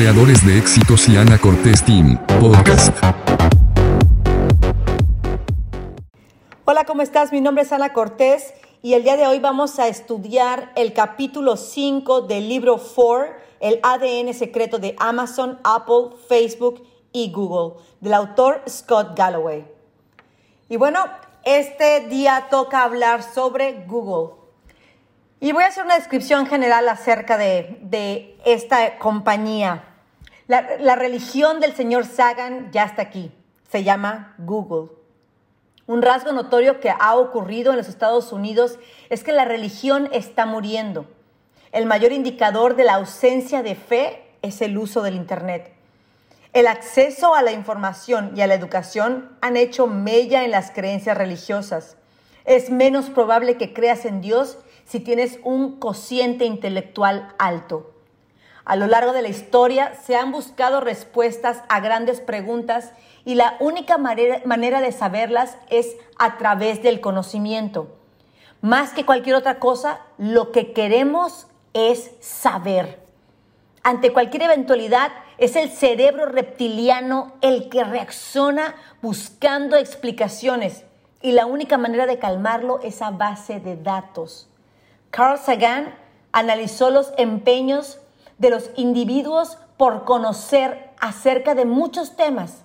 creadores de éxitos y Ana Cortés Team, podcast. Hola, ¿cómo estás? Mi nombre es Ana Cortés y el día de hoy vamos a estudiar el capítulo 5 del libro 4, el ADN secreto de Amazon, Apple, Facebook y Google, del autor Scott Galloway. Y bueno, este día toca hablar sobre Google. Y voy a hacer una descripción general acerca de, esta compañía. La, religión del señor Sagan ya está aquí. Se llama Google. Un rasgo notorio que ha ocurrido en los Estados Unidos es que la religión está muriendo. El mayor indicador de la ausencia de fe es el uso del Internet. El acceso a la información y a la educación han hecho mella en las creencias religiosas. Es menos probable que creas en Dios si tienes un cociente intelectual alto. A lo largo de la historia se han buscado respuestas a grandes preguntas y la única manera, de saberlas es a través del conocimiento. Más que cualquier otra cosa, lo que queremos es saber. Ante cualquier eventualidad, es el cerebro reptiliano el que reacciona buscando explicaciones y la única manera de calmarlo es a base de datos. Carl Sagan analizó los empeños de los individuos por conocer acerca de muchos temas.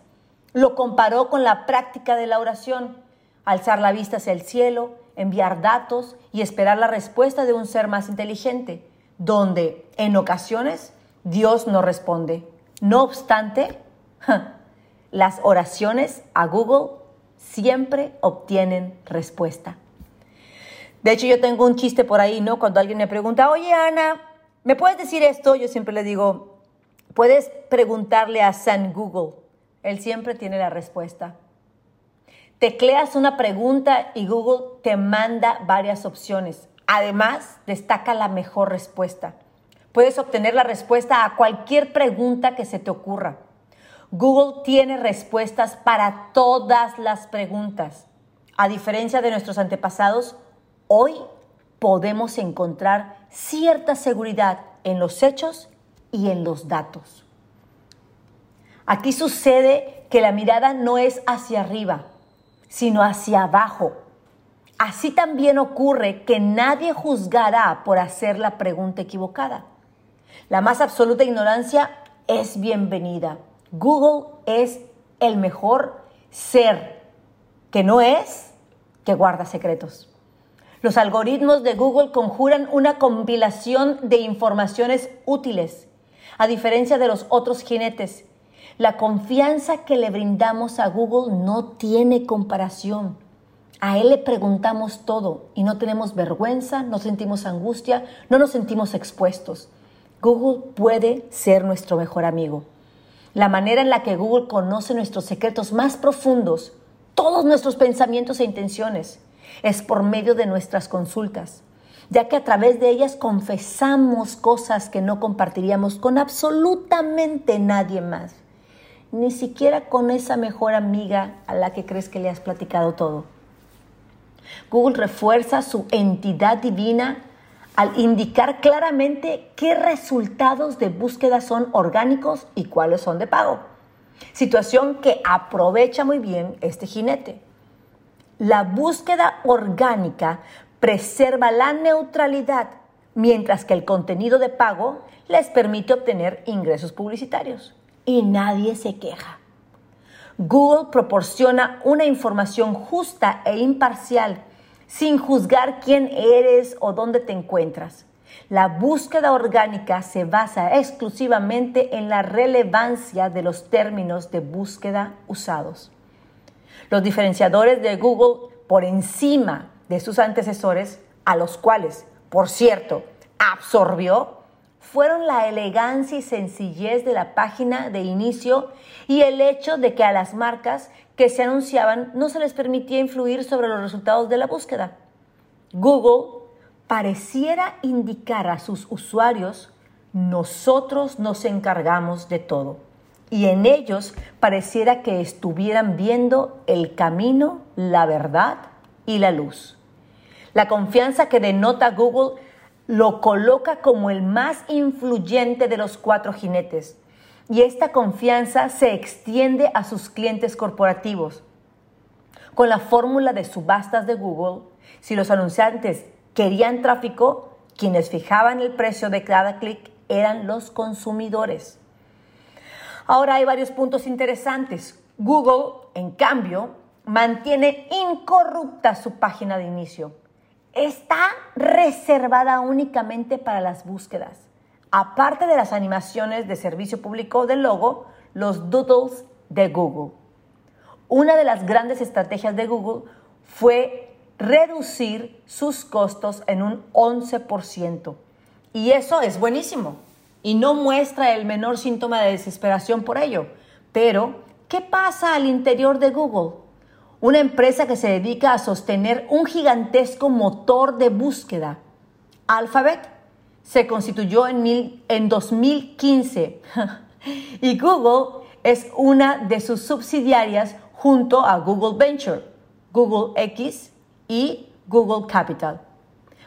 Lo comparó con la práctica de la oración, alzar la vista hacia el cielo, enviar datos y esperar la respuesta de un ser más inteligente, donde en ocasiones Dios no responde. No obstante, las oraciones a Google siempre obtienen respuesta. De hecho, yo tengo un chiste por ahí, ¿no? Cuando alguien me pregunta, oye Ana, ¿me puedes decir esto? Yo siempre le digo, puedes preguntarle a San Google. Él siempre tiene la respuesta. Tecleas una pregunta y Google te manda varias opciones. Además, destaca la mejor respuesta. Puedes obtener la respuesta a cualquier pregunta que se te ocurra. Google tiene respuestas para todas las preguntas. A diferencia de nuestros antepasados, Hoy podemos encontrar cierta seguridad en los hechos y en los datos. Aquí sucede que la mirada no es hacia arriba, sino hacia abajo. Así también ocurre que nadie juzgará por hacer la pregunta equivocada. La más absoluta ignorancia es bienvenida. Google es el mejor ser que no es que guarda secretos. Los algoritmos de Google conjuran una compilación de informaciones útiles, a diferencia de los otros jinetes. La confianza que le brindamos a Google no tiene comparación. A él le preguntamos todo y no tenemos vergüenza, no sentimos angustia, no nos sentimos expuestos. Google puede ser nuestro mejor amigo. La manera en la que Google conoce nuestros secretos más profundos, todos nuestros pensamientos e intenciones, es por medio de nuestras consultas, ya que a través de ellas confesamos cosas que no compartiríamos con absolutamente nadie más, ni siquiera con esa mejor amiga a la que crees que le has platicado todo. Google refuerza su entidad divina al indicar claramente qué resultados de búsqueda son orgánicos y cuáles son de pago. Situación que aprovecha muy bien este jinete. La búsqueda orgánica preserva la neutralidad, mientras que el contenido de pago les permite obtener ingresos publicitarios. Y nadie se queja. Google proporciona una información justa e imparcial, sin juzgar quién eres o dónde te encuentras. La búsqueda orgánica se basa exclusivamente en la relevancia de los términos de búsqueda usados. Los diferenciadores de Google por encima de sus antecesores, a los cuales, por cierto, absorbió, fueron la elegancia y sencillez de la página de inicio y el hecho de que a las marcas que se anunciaban no se les permitía influir sobre los resultados de la búsqueda. Google pareciera indicar a sus usuarios, nosotros nos encargamos de todo y en ellos pareciera que estuvieran viendo el camino, la verdad y la luz. La confianza que denota Google lo coloca como el más influyente de los cuatro jinetes. y esta confianza se extiende a sus clientes corporativos. Con la fórmula de subastas de Google, si los anunciantes querían tráfico, quienes fijaban el precio de cada clic eran los consumidores. Ahora hay varios puntos interesantes. Google, en cambio, mantiene incorrupta su página de inicio. Está reservada únicamente para las búsquedas. Aparte de las animaciones de servicio público del logo, los doodles de Google. Una de las grandes estrategias de Google fue reducir sus costos en un 11%. Y eso es buenísimo. Y no muestra el menor síntoma de desesperación por ello. Pero, ¿qué pasa al interior de Google? Una empresa que se dedica a sostener un gigantesco motor de búsqueda. Alphabet se constituyó en, en 2015 y Google es una de sus subsidiarias junto a Google Venture, Google X y Google Capital.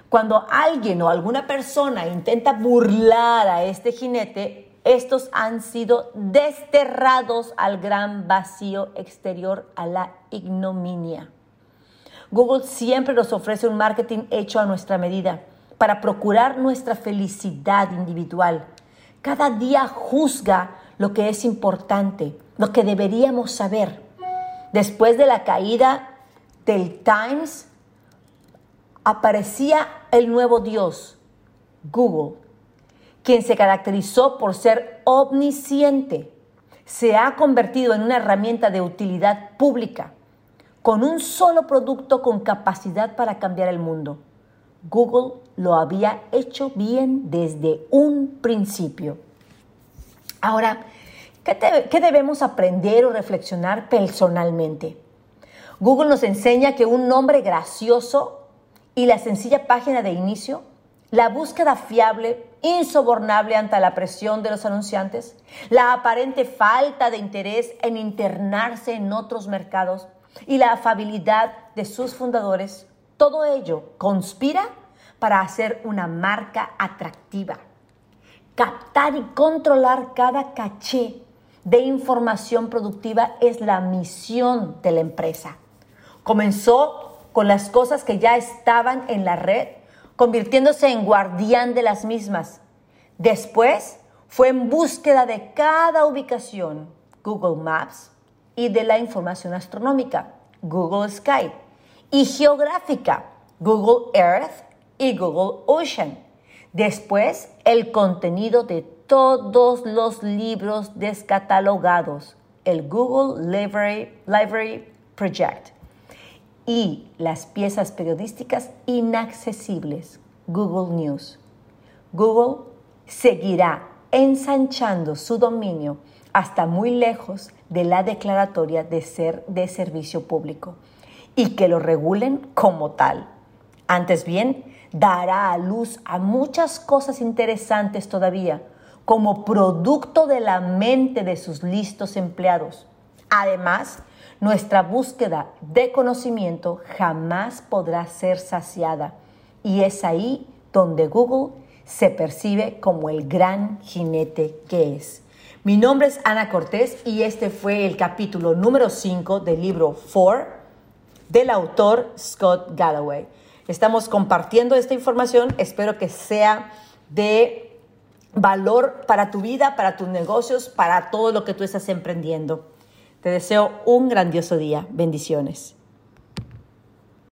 Cuando alguien o alguna persona intenta burlar a este jinete, estos han sido desterrados al gran vacío exterior, a la ignominia. Google siempre nos ofrece un marketing hecho a nuestra medida para procurar nuestra felicidad individual. Cada día juzga lo que es importante, lo que deberíamos saber. Después de la caída del Times, aparecía el nuevo Dios, Google, quien se caracterizó por ser omnisciente. Se ha convertido en una herramienta de utilidad pública, con un solo producto con capacidad para cambiar el mundo. Google lo había hecho bien desde un principio. Ahora, ¿qué, ¿qué, debemos aprender o reflexionar personalmente? Google nos enseña que un nombre gracioso y la sencilla página de inicio, la búsqueda fiable, insobornable ante la presión de los anunciantes, la aparente falta de interés en internarse en otros mercados y la afabilidad de sus fundadores, todo ello conspira para hacer una marca atractiva. Captar y controlar cada caché de información productiva es la misión de la empresa. Comenzó con las cosas que ya estaban en la red, convirtiéndose en guardián de las mismas. Después fue en búsqueda de cada ubicación, Google Maps, y de la información astronómica, Google Sky, y geográfica, Google Earth y Google Ocean. Después, el contenido de todos los libros descatalogados, el Google Library, Library Project y las piezas periodísticas inaccesibles, Google News. Google seguirá ensanchando su dominio hasta muy lejos de la declaratoria de ser de servicio público y que lo regulen como tal. Antes bien, dará a luz a muchas cosas interesantes todavía, como producto de la mente de sus listos empleados. Además, nuestra búsqueda de conocimiento jamás podrá ser saciada y es ahí donde Google se percibe como el gran jinete que es. Mi nombre es Ana Cortés y este fue el capítulo número 5 del libro 4 del autor Scott Galloway. Estamos compartiendo esta información, espero que sea de valor para tu vida, para tus negocios, para todo lo que tú estás emprendiendo. Te deseo un grandioso día. Bendiciones.